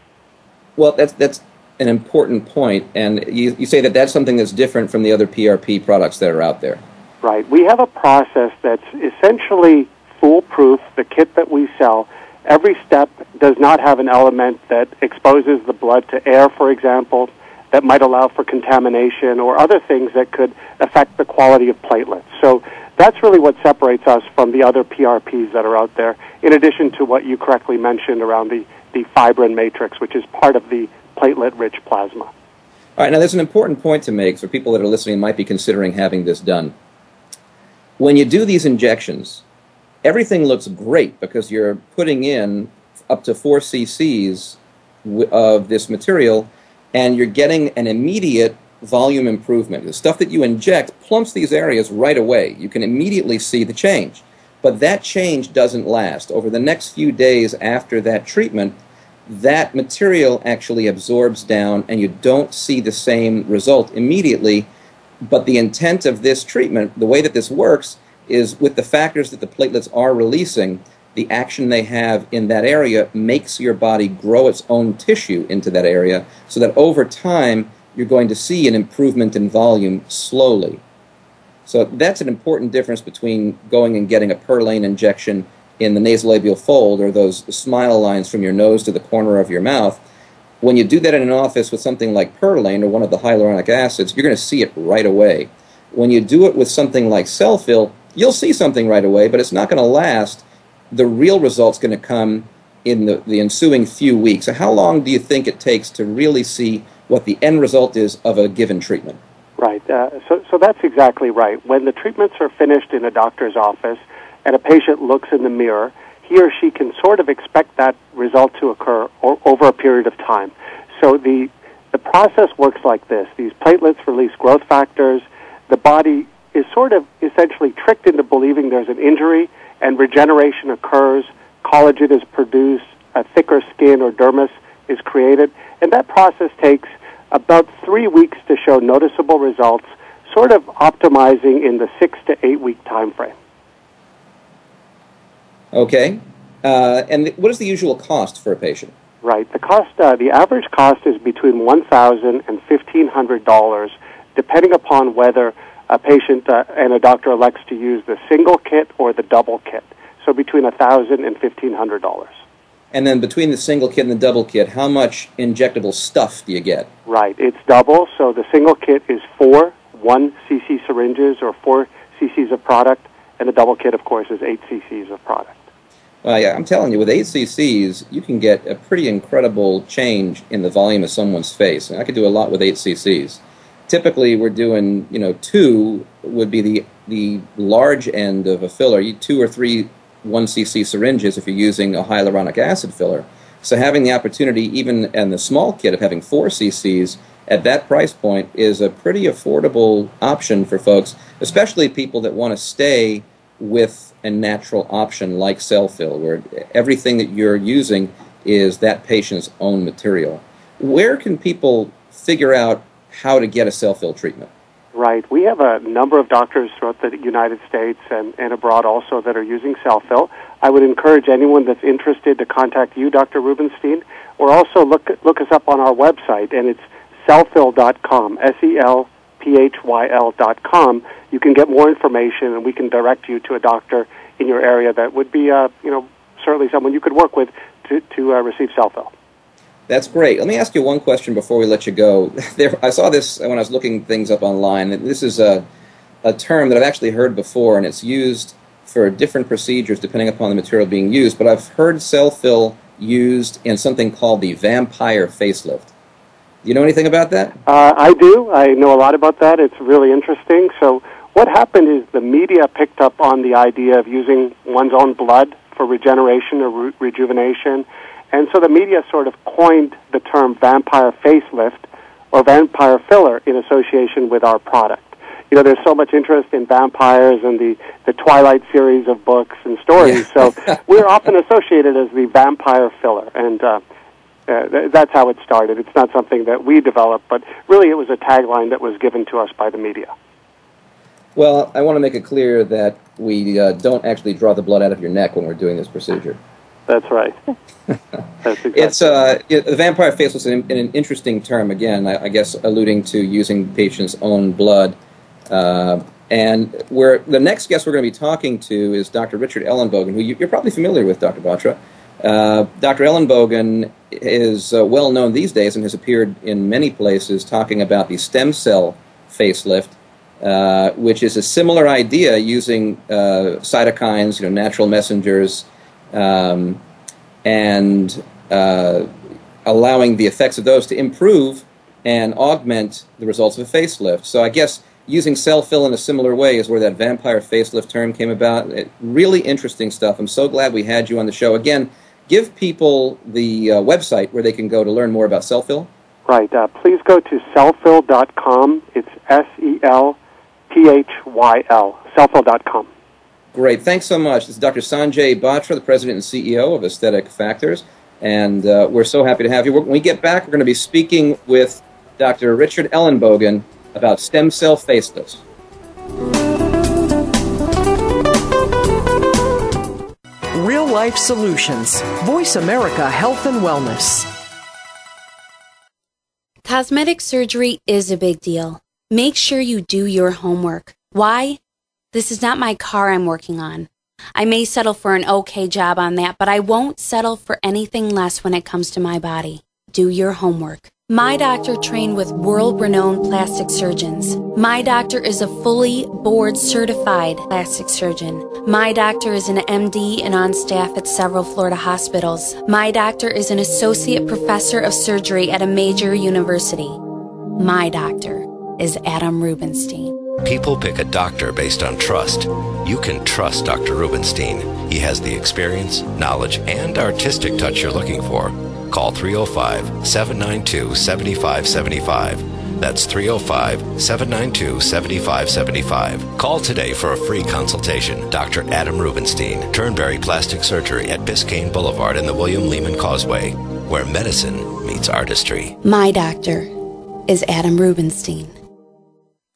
Well, that's that's an important point, and you, you say that that's something that's different from the other PRP products that are out there. Right. We have a process that's essentially foolproof. The kit that we sell, every step does not have an element that exposes the blood to air, for example, that might allow for contamination or other things that could affect the quality of platelets. So that's really what separates us from the other PRPs that are out there, in addition to what you correctly mentioned around the, the fibrin matrix, which is part of the platelet rich plasma. All right, now there's an important point to make for people that are listening might be considering having this done. When you do these injections, everything looks great because you're putting in up to 4 cc's of this material and you're getting an immediate volume improvement. The stuff that you inject plumps these areas right away. You can immediately see the change. But that change doesn't last. Over the next few days after that treatment, that material actually absorbs down and you don't see the same result immediately. But the intent of this treatment, the way that this works, is with the factors that the platelets are releasing, the action they have in that area makes your body grow its own tissue into that area so that over time you're going to see an improvement in volume slowly. So that's an important difference between going and getting a Perlane injection in the nasolabial fold or those smile lines from your nose to the corner of your mouth. When you do that in an office with something like Perlane or one of the hyaluronic acids, you're going to see it right away. When you do it with something like Selphyl, you'll see something right away, but it's not going to last. The real result's going to come in the, the ensuing few weeks. So how long do you think it takes to really see what the end result is of a given treatment? Right. Uh, so, so that's exactly right. When the treatments are finished in a doctor's office and a patient looks in the mirror, he or she can sort of expect that result to occur over a period of time. So the, the process works like this. These platelets release growth factors. The body is sort of essentially tricked into believing there's an injury and regeneration occurs. Collagen is produced, a thicker skin or dermis is created, and that process takes about three weeks to show noticeable results, sort of optimizing in the six to eight week time frame. Okay. Uh, and what is the usual cost for a patient? Right. The cost, uh, the average cost is between one thousand and fifteen hundred dollars, depending upon whether a patient uh, and a doctor elects to use the single kit or the double kit. So between a thousand and fifteen hundred dollars. And then between the single kit and the double kit, how much injectable stuff do you get? Right. It's double. So the single kit is four 1 cc syringes or 4 cc's of product, and the double kit, of course, is 8 cc's of product. Well, yeah, I'm telling you, with 8 cc's, you can get a pretty incredible change in the volume of someone's face. And I could do a lot with 8 cc's. Typically, we're doing, you know, two would be the, the large end of a filler, two or three 1 cc syringes if you're using a hyaluronic acid filler. So having the opportunity, even in the small kit, of having 4 cc's at that price point is a pretty affordable option for folks, especially people that want to stay with a natural option like Selphyl, where everything that you're using is that patient's own material. Where can people figure out how to get a Selphyl treatment? Right. We have a number of doctors throughout the United States and, and abroad also that are using Selphyl. I would encourage anyone that's interested to contact you, Dr. Rubinstein, or also look look us up on our website, and it's selphyl.com, S-E-L-P-H-Y-L.com. You can get more information, and we can direct you to a doctor in your area that would be, uh, you know, certainly someone you could work with to, to uh, receive Selphyl. That's great. Let me ask you one question before we let you go. There, I saw this when I was looking things up online. This is a, a term that I've actually heard before, and it's used for different procedures depending upon the material being used. But I've heard Selphyl used in something called the vampire facelift. Do you know anything about that? Uh, I do. I know a lot about that. It's really interesting. So, what happened is the media picked up on the idea of using one's own blood for regeneration or re- rejuvenation. And so the media sort of coined the term vampire facelift or vampire filler in association with our product. You know, there's so much interest in vampires and the, the Twilight series of books and stories, yeah. so we're often associated as the vampire filler. And uh, uh, th- that's how it started. It's not something that we developed, but really it was a tagline that was given to us by the media. Well, I want to make it clear that we uh, don't actually draw the blood out of your neck when we're doing this procedure. That's right. That's exactly it's uh, it, the vampire face was an, an interesting term. Again, I, I, guess alluding to using patients' own blood. Uh, and where the next guest we're going to be talking to is Dr. Richard Ellenbogen, who you, are probably familiar with, Dr. Batra. Uh, Dr. Ellenbogen is uh, well known these days and has appeared in many places talking about the stem cell facelift, uh, which is a similar idea using uh, cytokines, you know, natural messengers um, and uh, allowing the effects of those to improve and augment the results of a facelift. So I guess using Selphyl in a similar way is where that vampire facelift term came about. It, really interesting stuff. I'm so glad we had you on the show. Again, give people the uh, website where they can go to learn more about Selphyl. Right. Uh, please go to selphyl.com. It's S E L P H Y L. Selphyl.com. Great. Thanks so much. This is Dr. Sanjay Batra, the president and CEO of Aesthetic Factors, and uh, we're so happy to have you. When we get back, we're going to be speaking with Dr. Richard Ellenbogen about stem cell facelifts. Real life solutions. Voice America Health and Wellness. Cosmetic surgery is a big deal. Make sure you do your homework. Why? This is not my car I'm working on. I may settle for an okay job on that, but I won't settle for anything less when it comes to my body. Do your homework. My doctor trained with world renowned plastic surgeons. My doctor is a fully board certified plastic surgeon. My doctor is an MD and on staff at several Florida hospitals. My doctor is an associate professor of surgery at a major university. My doctor is Adam Rubinstein. People pick a doctor based on trust. You can trust Dr. Rubinstein. He has the experience, knowledge, and artistic touch you're looking for. Call 305 792 7575. That's 305 792 7575. Call today for a free consultation. Dr. Adam Rubinstein, Turnberry Plastic Surgery at Biscayne Boulevard and the William Lehman Causeway, where medicine meets artistry. My doctor is Adam Rubinstein.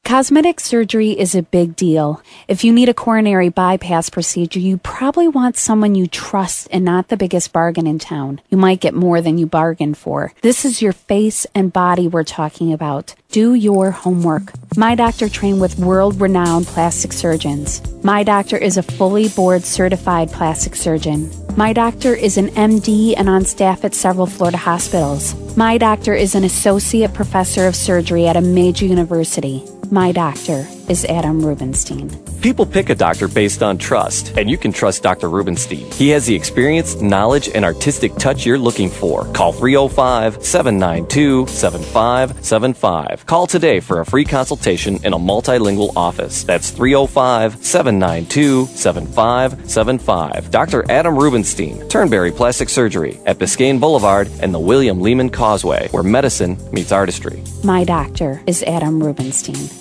Cosmetic surgery is a big deal. If you need a coronary bypass procedure, you probably want someone you trust and not the biggest bargain in town. You might get more than you bargained for. This is your face and body we're talking about. Do your homework. My doctor trained with world renowned plastic surgeons. My doctor is a fully board certified plastic surgeon. My doctor is an MD and on staff at several Florida hospitals. My doctor is an associate professor of surgery at a major university. My doctor is Adam Rubinstein. People pick a doctor based on trust, and you can trust Dr. Rubinstein. He has the experience, knowledge, and artistic touch you're looking for. Call 305 792 7575. Call today for a free consultation in a multilingual office. That's 305 792 7575. Dr. Adam Rubinstein, Turnberry Plastic Surgery at Biscayne Boulevard and the William Lehman Causeway, where medicine meets artistry. My doctor is Adam Rubinstein.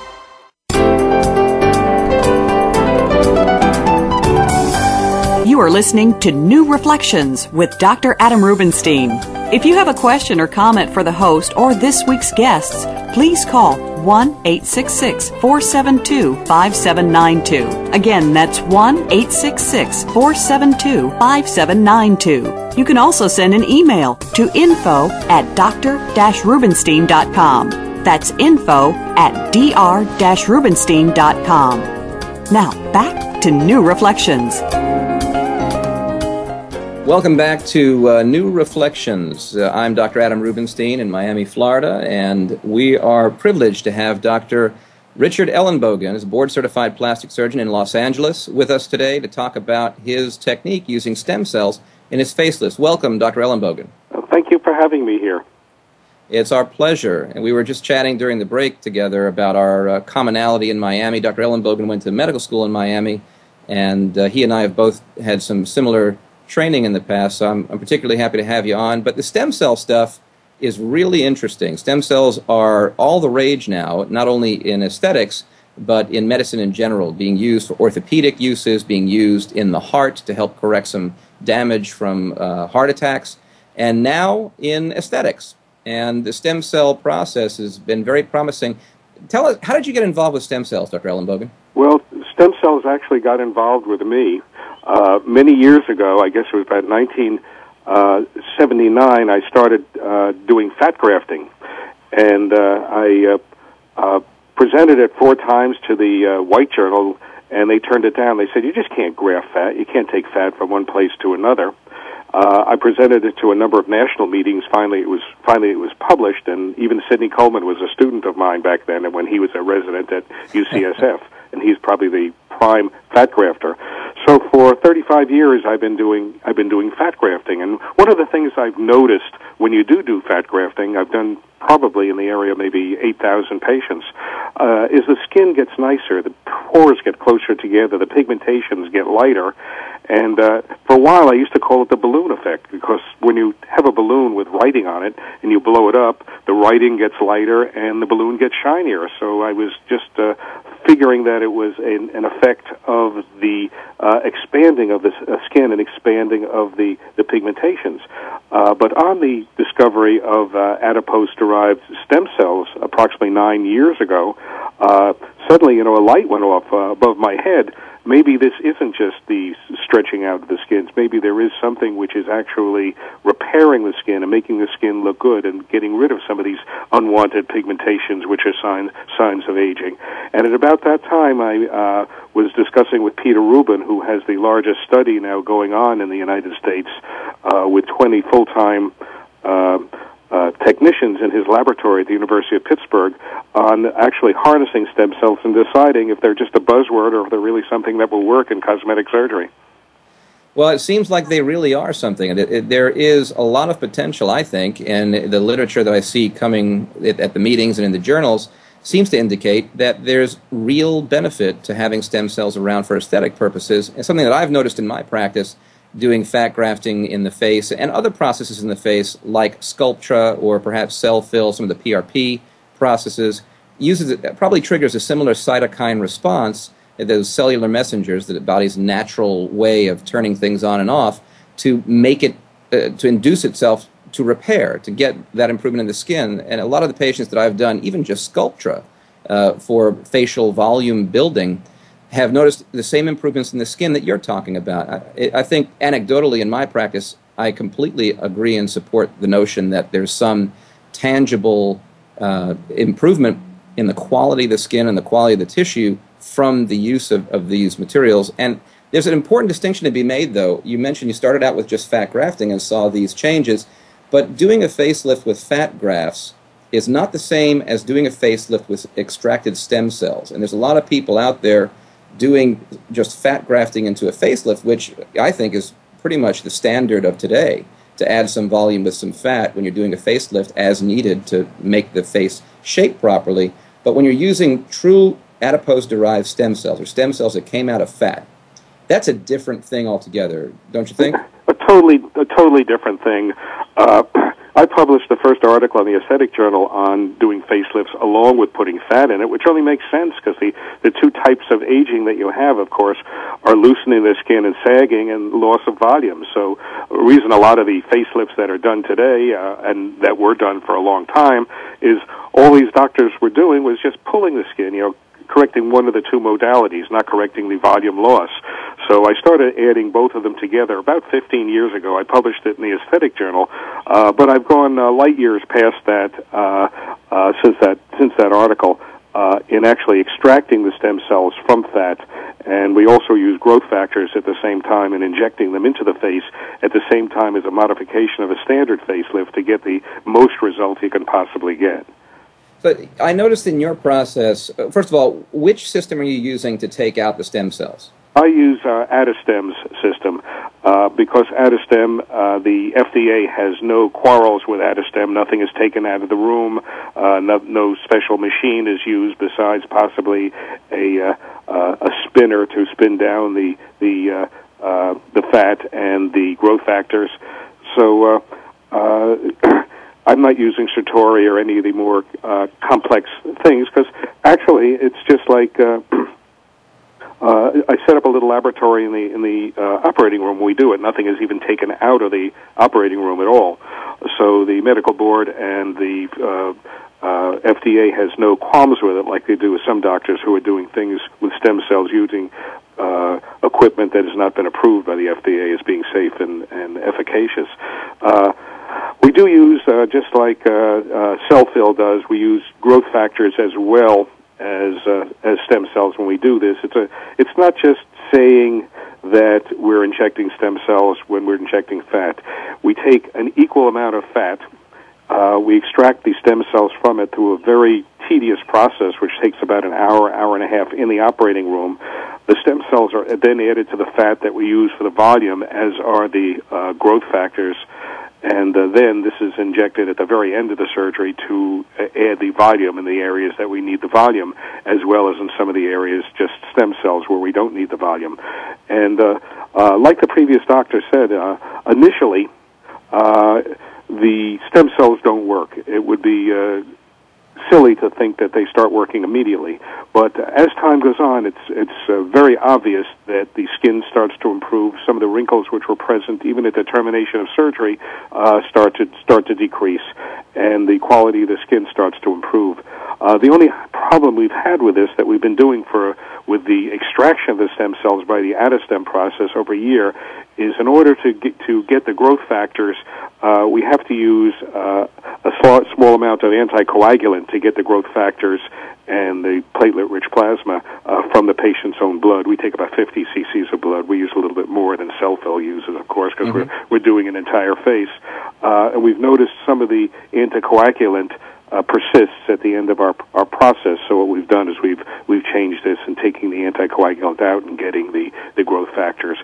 You are listening to New Reflections with Dr. Adam Rubinstein. If you have a question or comment for the host or this week's guests, please call 1 866 472 5792. Again, that's 1 866 472 5792. You can also send an email to info at dr rubinstein.com. That's info at dr rubinstein.com. Now, back to New Reflections. Welcome back to uh, New Reflections. Uh, I'm Dr. Adam Rubinstein in Miami, Florida, and we are privileged to have Dr. Richard Ellenbogen, is a board certified plastic surgeon in Los Angeles, with us today to talk about his technique using stem cells in his facelifts. Welcome, Dr. Ellenbogen. Thank you for having me here. It's our pleasure. And we were just chatting during the break together about our uh, commonality in Miami. Dr. Ellenbogen went to medical school in Miami, and uh, he and I have both had some similar training in the past, so I'm, I'm particularly happy to have you on. But the stem cell stuff is really interesting. Stem cells are all the rage now, not only in aesthetics, but in medicine in general, being used for orthopedic uses, being used in the heart to help correct some damage from uh, heart attacks, and now in aesthetics. And the stem cell process has been very promising. Tell us, how did you get involved with stem cells, Dr. Ellenbogen? Well, stem cells actually got involved with me uh, many years ago. I guess it was about 1979. I started uh, doing fat grafting, and uh, I uh, uh, presented it four times to the uh, White Journal, and they turned it down. They said, "You just can't graft fat. You can't take fat from one place to another." Uh, I presented it to a number of national meetings. Finally, it was finally it was published, and even Sydney Coleman was a student of mine back then, and when he was a resident at UCSF, and he's probably the prime fat grafter. So for 35 years, I've been doing I've been doing fat grafting, and one of the things I've noticed when you do do fat grafting, I've done probably in the area maybe 8,000 patients, uh, is the skin gets nicer, the pores get closer together, the pigmentations get lighter, and uh, for a while, I used to call it the balloon effect because when you have a balloon with writing on it and you blow it up, the writing gets lighter and the balloon gets shinier. So I was just uh, figuring that it was an, an effect of the uh, expanding of the uh, skin and expanding of the, the pigmentations. Uh, but on the discovery of uh, adipose-derived stem cells approximately nine years ago, uh, suddenly, you know, a light went off uh, above my head. Maybe this isn't just the stretching out of the skins. Maybe there is something which is actually repairing the skin and making the skin look good and getting rid of some of these unwanted pigmentations, which are signs signs of aging. And at about that time, I uh, was discussing with Peter Rubin, who has the largest study now going on in the United States uh, with 20 full-time. Uh, uh, technicians in his laboratory at the University of Pittsburgh on actually harnessing stem cells and deciding if they're just a buzzword or if they're really something that will work in cosmetic surgery. Well, it seems like they really are something. There is a lot of potential, I think, in the literature that I see coming at the meetings and in the journals seems to indicate that there's real benefit to having stem cells around for aesthetic purposes. And something that I've noticed in my practice doing fat grafting in the face and other processes in the face like Sculptra or perhaps Selphyl, some of the PRP processes, uses it, probably triggers a similar cytokine response, those cellular messengers, the body's natural way of turning things on and off, to make it, uh, to induce itself to repair, to get that improvement in the skin. And a lot of the patients that I've done, even just Sculptra uh, for facial volume building, have noticed the same improvements in the skin that you're talking about. I, I, think anecdotally in my practice, I completely agree and support the notion that there's some tangible uh, improvement in the quality of the skin and the quality of the tissue from the use of, of these materials. And there's an important distinction to be made, though. You mentioned you started out with just fat grafting and saw these changes, but doing a facelift with fat grafts is not the same as doing a facelift with extracted stem cells. And there's a lot of people out there doing just fat grafting into a facelift, which I think is pretty much the standard of today, to add some volume with some fat when you're doing a facelift as needed to make the face shape properly. But when you're using true adipose derived stem cells or stem cells that came out of fat, that's a different thing altogether, don't you think? A totally, a totally different thing. Uh, I published the first article in the Aesthetic Journal on doing facelifts along with putting fat in it, which only makes sense because the, the two types of aging that you have, of course, are loosening the skin and sagging and loss of volume. So, the reason a lot of the facelifts that are done today uh, and that were done for a long time is all these doctors were doing was just pulling the skin, you know, correcting one of the two modalities, not correcting the volume loss. So I started adding both of them together about 15 years ago. I published it in the Aesthetic Journal, uh, but I've gone uh, light years past that uh, uh, since that since that article. Uh, in actually extracting the stem cells from fat, and we also use growth factors at the same time and injecting them into the face at the same time as a modification of a standard facelift to get the most result you can possibly get. But I noticed in your process, uh, first of all, which system are you using to take out the stem cells? I use uh, Adistem's system uh, because Adistem, uh, the FDA has no quarrels with Adistem. Nothing is taken out of the room. Uh, no, no special machine is used besides possibly a uh, uh, a spinner to spin down the the uh, uh, the fat and the growth factors. So. Uh, uh, I'm not using Cytori or any of the more uh, complex things because actually it's just like uh, uh, I set up a little laboratory in the in the uh, operating room. We do it. Nothing is even taken out of the operating room at all. So the medical board and the uh, uh, FDA has no qualms with it, like they do with some doctors who are doing things with stem cells using uh, equipment that has not been approved by the FDA as being safe and, and efficacious. Uh, we do use, uh, just like uh, uh, does, we use growth factors as well as uh, as stem cells when we do this. It's a it's not just saying that we're injecting stem cells when we're injecting fat. We take an equal amount of fat. Uh, we extract the stem cells from it through a very tedious process, which takes about an hour, hour and a half in the operating room. The stem cells are then added to the fat that we use for the volume, as are the uh, growth factors and uh, then this is injected at the very end of the surgery to uh, add the volume in the areas that we need the volume, as well as in some of the areas just stem cells where we don't need the volume. And uh, uh, like the previous doctor said, uh, initially uh, the stem cells don't work. It would be uh, silly to think that they start working immediately. But as time goes on, it's it's uh, very obvious that the skin starts to improve. Some of the wrinkles which were present even at the termination of surgery uh, start to start to decrease, and the quality of the skin starts to improve. Uh, the only problem we've had with this that we've been doing for with the extraction of the stem cells by the Adistem process over a year is in order to get to get the growth factors, uh, we have to use uh, amount of anticoagulant to get the growth factors and the platelet-rich plasma uh, from the patient's own blood. We take about 50 cc's of blood. We use a little bit more than Selphyl uses, of course, because mm-hmm. we're we're doing an entire face. Uh, and we've noticed some of the anticoagulant uh, persists at the end of our our process. So what we've done is we've we've changed this and taking the anticoagulant out and getting the the growth factors.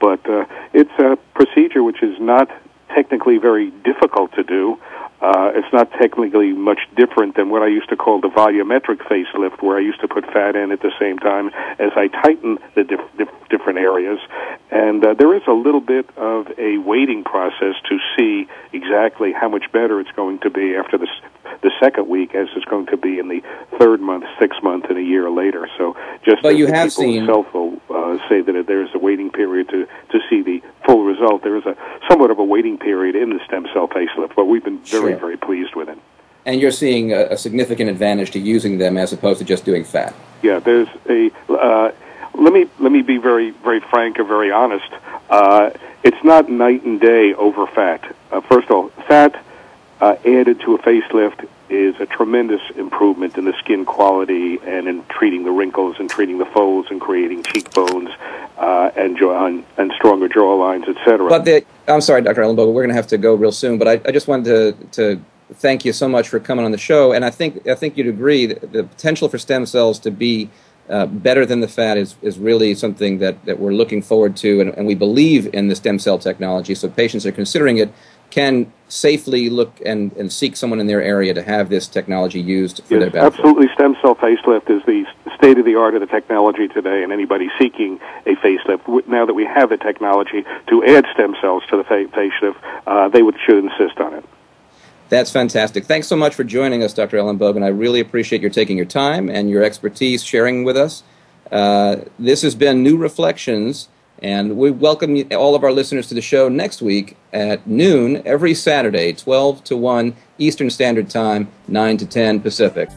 But uh, it's a procedure which is not technically very difficult to do. Uh, it's not technically much different than what I used to call the volumetric facelift, where I used to put fat in at the same time as I tighten the dif- dif- different areas. And uh, there is a little bit of a waiting process to see exactly how much better it's going to be after the the second week as it's going to be in the third month, sixth month, and a year later. So just but you have seen Selphyl uh, say that there's a waiting period to to see the full result. There is a somewhat of a waiting period in the stem cell facelift, but we've been very sure. very pleased with it. And you're seeing a, a, significant advantage to using them as opposed to just doing fat. Yeah, there's a. Uh, let me let me be very very frank and very honest. Uh, it's not night and day over fat. Uh, first of all, fat uh, added to a facelift is a tremendous improvement in the skin quality and in treating the wrinkles and treating the folds and creating cheekbones uh, and, jaw, and, and stronger jaw lines, etc. But the, I'm sorry, Dr. Ellenbogen, we're going to have to go real soon. But I, I just wanted to, to thank you so much for coming on the show. And I think I think you'd agree that the potential for stem cells to be uh, better than the fat is, is really something that, that we're looking forward to, and, and we believe in the stem cell technology. So patients are considering it can safely look and, and seek someone in their area to have this technology used for yes, their benefit. Absolutely, stem cell facelift is the state of the art of the technology today, and anybody seeking a facelift, now that we have the technology to add stem cells to the facelift, uh, they would should insist on it. That's fantastic. Thanks so much for joining us, Dr. Ellenbogen. I really appreciate your taking your time and your expertise sharing with us. Uh, this has been New Reflections and we welcome all of our listeners to the show next week at noon every Saturday, 12 to 1 Eastern Standard Time, 9 to 10 Pacific.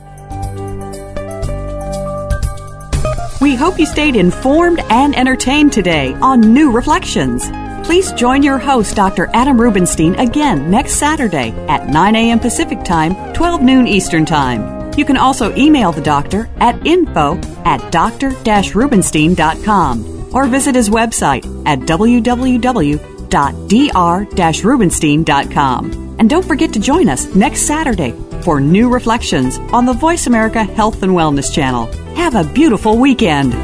We hope you stayed informed and entertained today on New Reflections. Please join your host, Dr. Adam Rubinstein, again next Saturday at 9 a.m. Pacific Time, 12 noon Eastern Time. You can also email the doctor at info at dr-rubinstein.com or visit his website at www.dr-rubinstein.com. And don't forget to join us next Saturday for New Reflections on the Voice America Health and Wellness Channel. Have a beautiful weekend.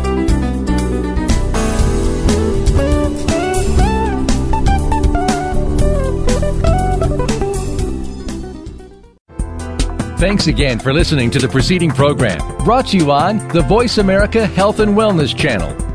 Thanks again for listening to the preceding program brought to you on the Voice America Health and Wellness Channel.